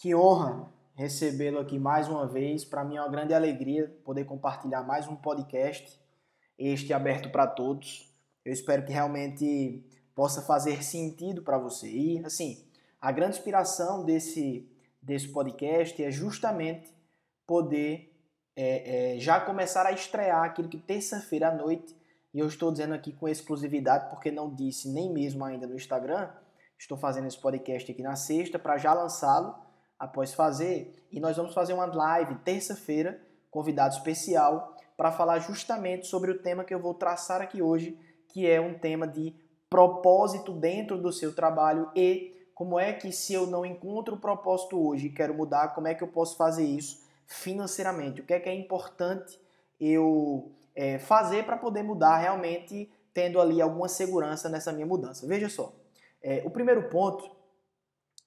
Que honra recebê-lo aqui mais uma vez. Para mim é uma grande alegria poder compartilhar mais um podcast, este aberto para todos. Eu espero que realmente possa fazer sentido para você. E, assim, a grande inspiração desse, desse podcast é justamente poder é, é, já começar a estrear aquilo que terça-feira à noite, e eu estou dizendo aqui com exclusividade porque não disse nem mesmo ainda no Instagram, estou fazendo esse podcast aqui na sexta para já lançá-lo após fazer. E nós vamos fazer uma live terça-feira, convidado especial, para falar justamente sobre o tema que eu vou traçar aqui hoje, que é um tema de propósito dentro do seu trabalho e como é que se eu não encontro o propósito hoje e quero mudar, como é que eu posso fazer isso financeiramente? O que é que é importante eu é, fazer para poder mudar realmente tendo ali alguma segurança nessa minha mudança? Veja só, é, o primeiro ponto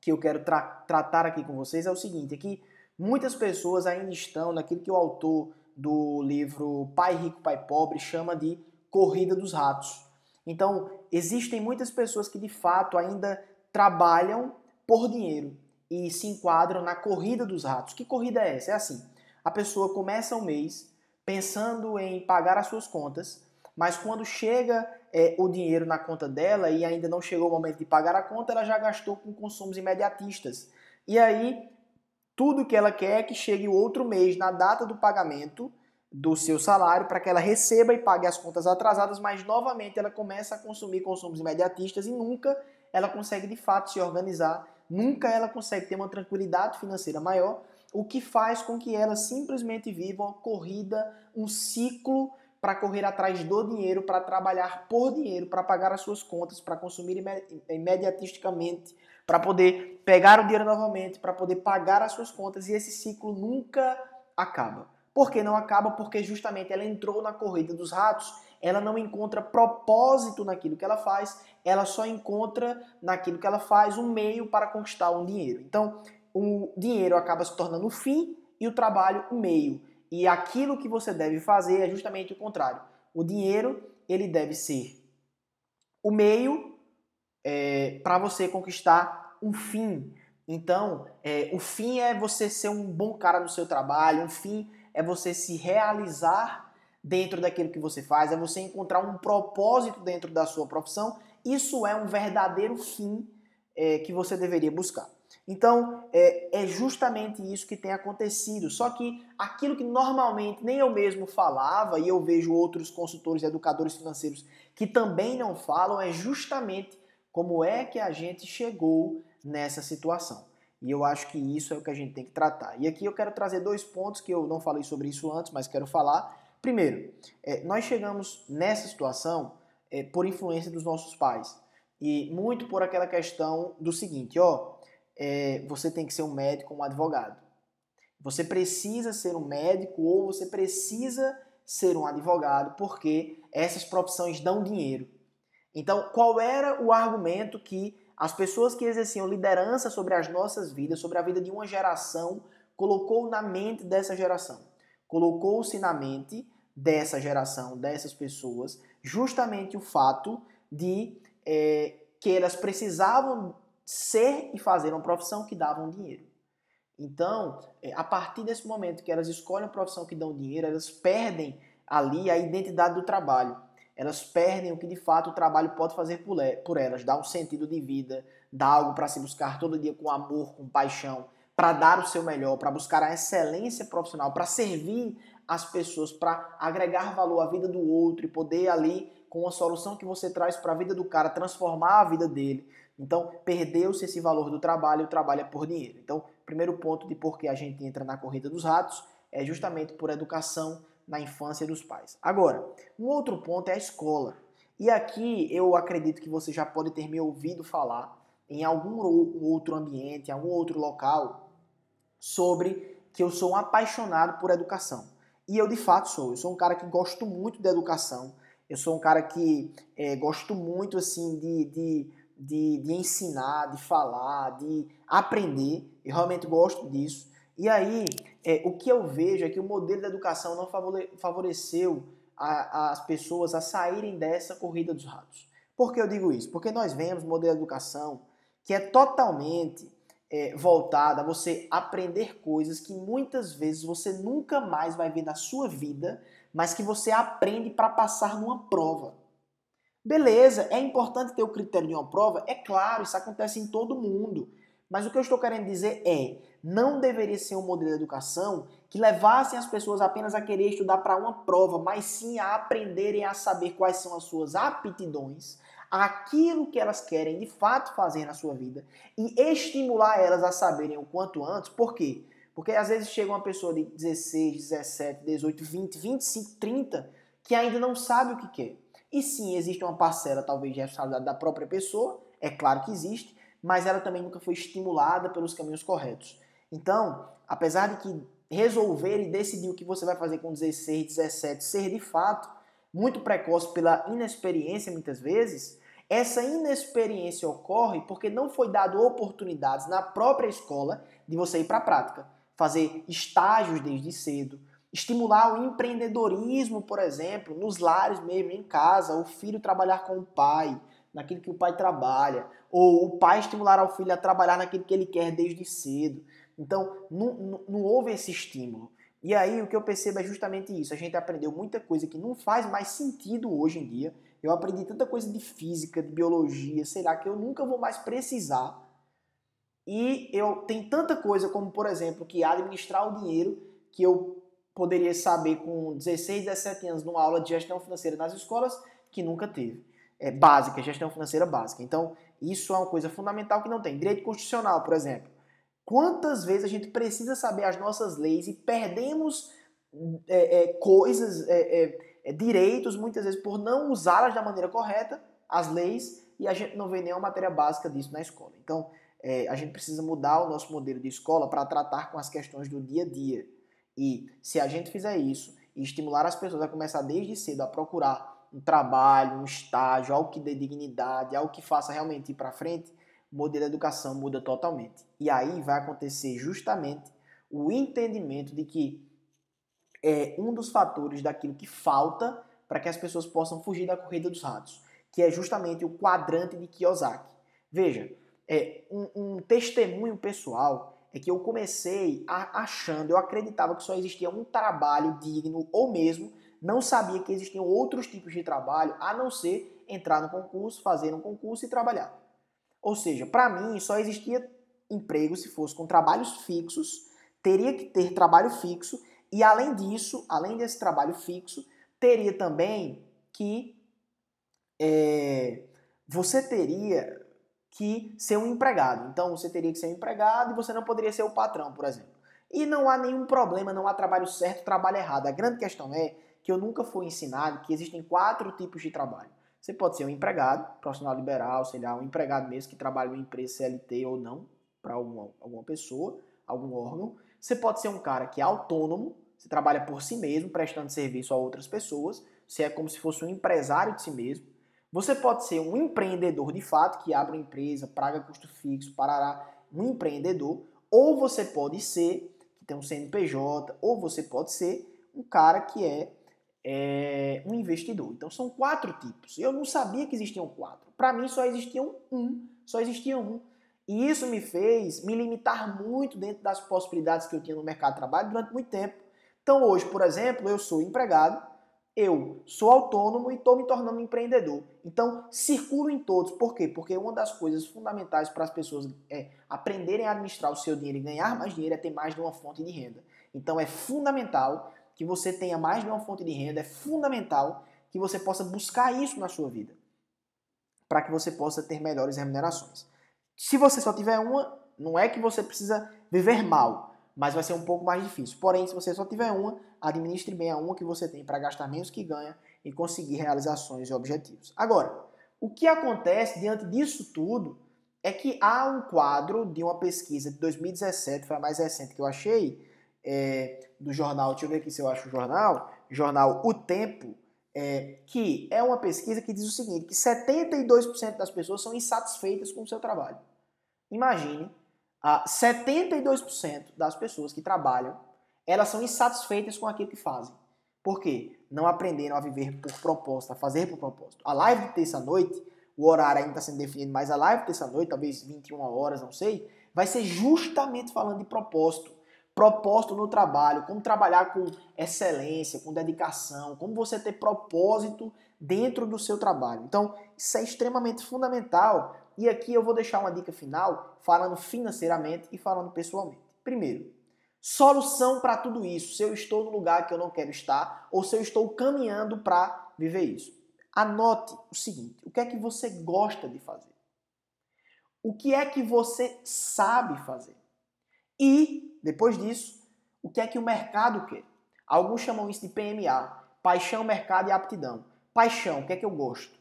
que eu quero tra tratar aqui com vocês é o seguinte: é que muitas pessoas ainda estão naquilo que o autor do livro Pai Rico, Pai Pobre chama de corrida dos ratos. Então, existem muitas pessoas que de fato ainda trabalham por dinheiro e se enquadram na corrida dos ratos. Que corrida é essa? É assim: a pessoa começa o mês pensando em pagar as suas contas, mas quando chega é, o dinheiro na conta dela e ainda não chegou o momento de pagar a conta, ela já gastou com consumos imediatistas. E aí, tudo que ela quer é que chegue o outro mês, na data do pagamento do seu salário, para que ela receba e pague as contas atrasadas, mas novamente ela começa a consumir consumos imediatistas e nunca ela consegue de fato se organizar, nunca ela consegue ter uma tranquilidade financeira maior, o que faz com que ela simplesmente viva uma corrida, um ciclo para correr atrás do dinheiro, para trabalhar por dinheiro, para pagar as suas contas, para consumir imediatisticamente, para poder pegar o dinheiro novamente, para poder pagar as suas contas e esse ciclo nunca acaba. Por que não acaba? Porque justamente ela entrou na corrida dos ratos, ela não encontra propósito naquilo que ela faz, ela só encontra naquilo que ela faz um meio para conquistar um dinheiro. Então, o dinheiro acaba se tornando o fim e o trabalho o meio. E aquilo que você deve fazer é justamente o contrário. O dinheiro ele deve ser o meio é, para você conquistar um fim. Então, é, o fim é você ser um bom cara no seu trabalho, um fim é você se realizar dentro daquilo que você faz, é você encontrar um propósito dentro da sua profissão. Isso é um verdadeiro fim é, que você deveria buscar. Então, é, é, justamente isso que tem acontecido. Só que aquilo que normalmente nem eu mesmo falava, e eu vejo outros consultores e educadores financeiros que também não falam, é justamente como é que a gente chegou nessa situação. E eu acho que isso é o que a gente tem que tratar. E aqui eu quero trazer dois pontos que eu não falei sobre isso antes, mas quero falar. Primeiro, é, nós chegamos nessa situação é, por influência dos nossos pais. E muito por aquela questão do seguinte, ó, é, você tem que ser um médico ou um advogado. Você precisa ser um médico ou você precisa ser um advogado, porque essas profissões dão dinheiro. Então, qual era o argumento que as pessoas que exerciam liderança sobre as nossas vidas, sobre a vida de uma geração, colocou na mente dessa geração? Colocou-se na mente dessa geração, dessas pessoas, justamente o fato de é, que elas precisavam ser e fazer uma profissão que davam dinheiro. Então, é, a partir desse momento que elas escolhem uma profissão que dão dinheiro, elas perdem ali a identidade do trabalho. Elas perdem o que de fato o trabalho pode fazer por elas, dar um sentido de vida, dar algo para se buscar todo dia com amor, com paixão, para dar o seu melhor, para buscar a excelência profissional, para servir as pessoas, para agregar valor à vida do outro e poder ali, com a solução que você traz para a vida do cara, transformar a vida dele, então, perdeu-se esse valor do trabalho, o trabalho é por dinheiro. Então, primeiro ponto de por que a gente entra na corrida dos ratos é justamente por educação na infância dos pais. Agora, um outro ponto é a escola. E aqui eu acredito que você já pode ter me ouvido falar em algum outro ambiente, em algum outro local, sobre que eu sou um apaixonado por educação. E eu de fato sou. Eu sou um cara que gosto muito de educação. Eu sou um cara que é, gosto muito assim de, de de, de ensinar, de falar, de aprender. Eu realmente gosto disso. E aí, é, o que eu vejo é que o modelo da educação não favoreceu a, as pessoas a saírem dessa corrida dos ratos. Por que eu digo isso? Porque nós vemos um modelo de educação que é totalmente é, voltada a você aprender coisas que muitas vezes você nunca mais vai ver na sua vida, mas que você aprende para passar numa prova. Beleza, é importante ter o critério de uma prova? É claro, isso acontece em todo mundo. Mas o que eu estou querendo dizer é, não deveria ser um modelo de educação que levassem as pessoas apenas a querer estudar para uma prova, mas sim a aprenderem a saber quais são as suas aptidões, aquilo que elas querem de fato fazer na sua vida e estimular elas a saberem o quanto antes. Por quê? Porque às vezes chega uma pessoa de 16, 17, 18, 20, 25, 30 que ainda não sabe o que quer. E sim, existe uma parcela talvez de responsabilidade da própria pessoa, é claro que existe, mas ela também nunca foi estimulada pelos caminhos corretos. Então, apesar de que resolver e decidir o que você vai fazer com 16, 17 ser de fato muito precoce pela inexperiência muitas vezes, essa inexperiência ocorre porque não foi dado oportunidades na própria escola de você ir para a prática, fazer estágios desde cedo, estimular o empreendedorismo, por exemplo, nos lares mesmo, em casa, o filho trabalhar com o pai, naquilo que o pai trabalha, ou o pai estimular ao filho a trabalhar naquilo que ele quer desde cedo. Então, não, não, não houve esse estímulo. E aí o que eu percebo é justamente isso. A gente aprendeu muita coisa que não faz mais sentido hoje em dia. Eu aprendi tanta coisa de física, de biologia, sei lá, que eu nunca vou mais precisar. E eu tem tanta coisa como, por exemplo, que administrar o dinheiro que eu poderia saber com 16, 17 anos numa aula de gestão financeira nas escolas que nunca teve. É básica, gestão financeira básica. Então, isso é uma coisa fundamental que não tem. Direito constitucional, por exemplo. Quantas vezes a gente precisa saber as nossas leis e perdemos é, é, coisas, é, é, é, direitos, muitas vezes por não usá-las da maneira correta, as leis, e a gente não vê nenhuma matéria básica disso na escola. Então, é, a gente precisa mudar o nosso modelo de escola para tratar com as questões do dia a dia. E se a gente fizer isso e estimular as pessoas a começar desde cedo a procurar um trabalho, um estágio, algo que dê dignidade, algo que faça realmente ir para frente, o modelo de educação muda totalmente. E aí vai acontecer justamente o entendimento de que é um dos fatores daquilo que falta para que as pessoas possam fugir da corrida dos ratos, que é justamente o quadrante de Kiyosaki. Veja, é um, um testemunho pessoal é que eu comecei a, achando, eu acreditava que só existia um trabalho digno, ou mesmo não sabia que existiam outros tipos de trabalho, a não ser entrar no concurso, fazer um concurso e trabalhar. Ou seja, para mim só existia emprego se fosse com trabalhos fixos, teria que ter trabalho fixo e além disso, além desse trabalho fixo, teria também que é, você teria que ser um empregado. Então você teria que ser um empregado e você não poderia ser o patrão, por exemplo. E não há nenhum problema, não há trabalho certo, trabalho errado. A grande questão é que eu nunca fui ensinado que existem quatro tipos de trabalho. Você pode ser um empregado, profissional liberal, sei lá, um empregado mesmo que trabalha em empresa CLT ou não, para alguma, alguma pessoa, algum órgão. Você pode ser um cara que é autônomo, você trabalha por si mesmo, prestando serviço a outras pessoas. Você é como se fosse um empresário de si mesmo. Você pode ser um empreendedor de fato, que abre uma empresa, paga custo fixo, parará, um empreendedor. Ou você pode ser, que tem um CNPJ, ou você pode ser um cara que é é, um investidor. Então são quatro tipos. Eu não sabia que existiam quatro. Para mim só existiam um, só existia um. E isso me fez me limitar muito dentro das possibilidades que eu tinha no mercado de trabalho durante muito tempo. Então hoje, por exemplo, eu sou empregado, eu sou autônomo e estou me tornando empreendedor. Então circulo em todos. Por quê? Porque uma das coisas fundamentais para as pessoas é aprenderem a administrar o seu dinheiro e ganhar mais dinheiro é ter mais de uma fonte de renda. Então é fundamental que você tenha mais de uma fonte de renda, é fundamental que você possa buscar isso na sua vida, para que você possa ter melhores remunerações. Se você só tiver uma, não é que você precisa viver mal, mas vai ser um pouco mais difícil. Porém, se você só tiver uma, administre bem a uma que você tem para gastar menos que ganha e conseguir realizações e objetivos. Agora, o que acontece diante disso tudo é que há um quadro de uma pesquisa de 2017, foi a mais recente que eu achei, é, do jornal, deixa eu ver aqui se eu acho o jornal, jornal O Tempo, é, que é uma pesquisa que diz o seguinte, que 72% das pessoas são insatisfeitas com o seu trabalho. Imagine, a 72% das pessoas que trabalham, elas são insatisfeitas com aquilo que fazem. Por quê? Não aprenderam a viver por propósito, a fazer por propósito. A live de terça-noite, o horário ainda está sendo definido, mas a live de terça-noite, talvez 21 horas, não sei, vai ser justamente falando de propósito. Propósito no trabalho, como trabalhar com excelência, com dedicação, como você ter propósito dentro do seu trabalho. Então, isso é extremamente fundamental. E aqui eu vou deixar uma dica final, falando financeiramente e falando pessoalmente. Primeiro, solução para tudo isso. Se eu estou no lugar que eu não quero estar ou se eu estou caminhando para viver isso. Anote o seguinte: o que é que você gosta de fazer? O que é que você sabe fazer? E, depois disso, o que é que o mercado quer? Alguns chamam isso de PMA: paixão, mercado e aptidão. Paixão, o que é que eu gosto?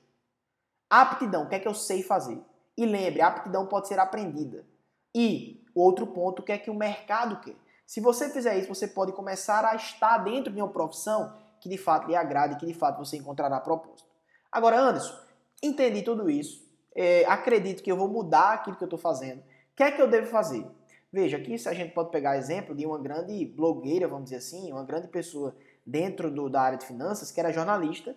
Aptidão, o que é que eu sei fazer? E lembre, a aptidão pode ser aprendida. E o outro ponto, o que é que o mercado quer? Se você fizer isso, você pode começar a estar dentro de uma profissão que de fato lhe agrade, que de fato você encontrará propósito. Agora, Anderson, entendi tudo isso. É, acredito que eu vou mudar aquilo que eu estou fazendo. O que é que eu devo fazer? Veja, aqui a gente pode pegar exemplo de uma grande blogueira, vamos dizer assim, uma grande pessoa dentro do, da área de finanças, que era jornalista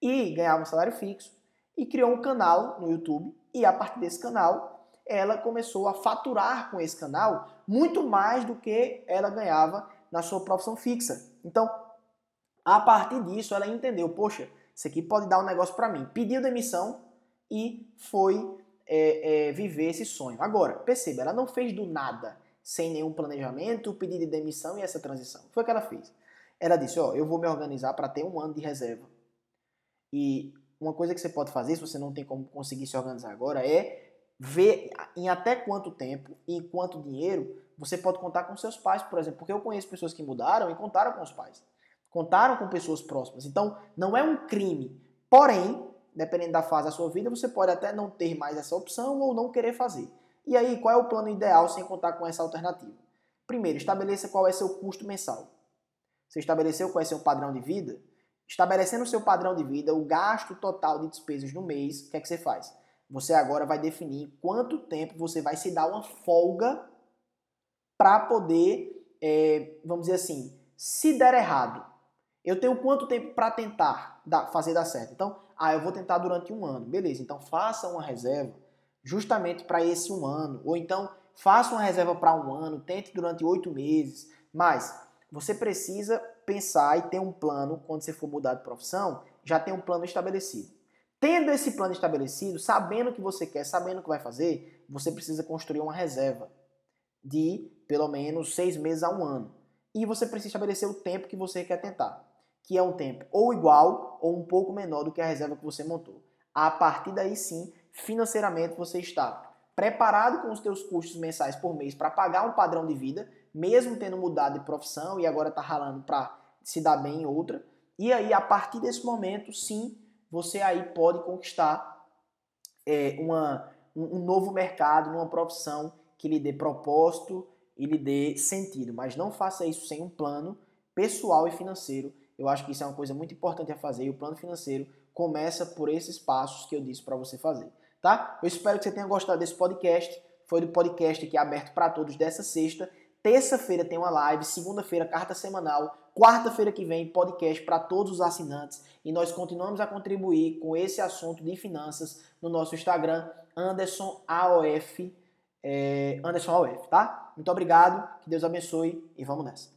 e ganhava um salário fixo e criou um canal no YouTube e a partir desse canal ela começou a faturar com esse canal muito mais do que ela ganhava na sua profissão fixa. Então, a partir disso, ela entendeu, poxa, isso aqui pode dar um negócio para mim. Pediu demissão e foi é, é, viver esse sonho. Agora, perceba, ela não fez do nada, sem nenhum planejamento, pedido de demissão e essa transição. Foi o que ela fez. Ela disse, ó, eu vou me organizar para ter um ano de reserva. E uma coisa que você pode fazer, se você não tem como conseguir se organizar agora, é ver em até quanto tempo e em quanto dinheiro você pode contar com seus pais, por exemplo. Porque eu conheço pessoas que mudaram e contaram com os pais. Contaram com pessoas próximas. Então, não é um crime. Porém, dependendo da fase da sua vida, você pode até não ter mais essa opção ou não querer fazer. E aí, qual é o plano ideal sem contar com essa alternativa? Primeiro, estabeleça qual é seu custo mensal. Você estabeleceu qual é seu padrão de vida? Estabelecendo o seu padrão de vida, o gasto total de despesas no mês, o que é que você faz? Você agora vai definir quanto tempo você vai se dar uma folga para poder, é, vamos dizer assim, se der errado, eu tenho quanto tempo para tentar dar, fazer dar certo? Então, ah, eu vou tentar durante um ano. Beleza, então faça uma reserva justamente para esse um ano. Ou então, faça uma reserva para um ano, tente durante oito meses. Mas você precisa pensar e ter um plano, quando você for mudar de profissão, já tem um plano estabelecido. Tendo esse plano estabelecido, sabendo o que você quer, sabendo o que vai fazer, você precisa construir uma reserva de pelo menos seis meses a um ano. E você precisa estabelecer o tempo que você quer tentar, que é um tempo ou igual ou um pouco menor do que a reserva que você montou. A partir daí sim, financeiramente você está preparado com os seus custos mensais por mês para pagar um padrão de vida, mesmo tendo mudado de profissão e agora está ralando para se dar bem em outra. E aí, a partir desse momento, sim, você aí pode conquistar é, uma, um, novo mercado, numa profissão que lhe dê propósito e lhe dê sentido. Mas não faça isso sem um plano pessoal e financeiro. Eu acho que isso é uma coisa muito importante a fazer e o plano financeiro começa por esses passos que eu disse para você fazer, tá? Eu espero que você tenha gostado desse podcast. Foi do podcast aqui aberto para todos dessa sexta. Terça-feira tem uma live, segunda-feira carta semanal, quarta-feira que vem podcast para todos os assinantes e nós continuamos a contribuir com esse assunto de finanças no nosso Instagram Anderson AOF, é, Anderson AOF, tá? Muito obrigado, que Deus abençoe e vamos nessa.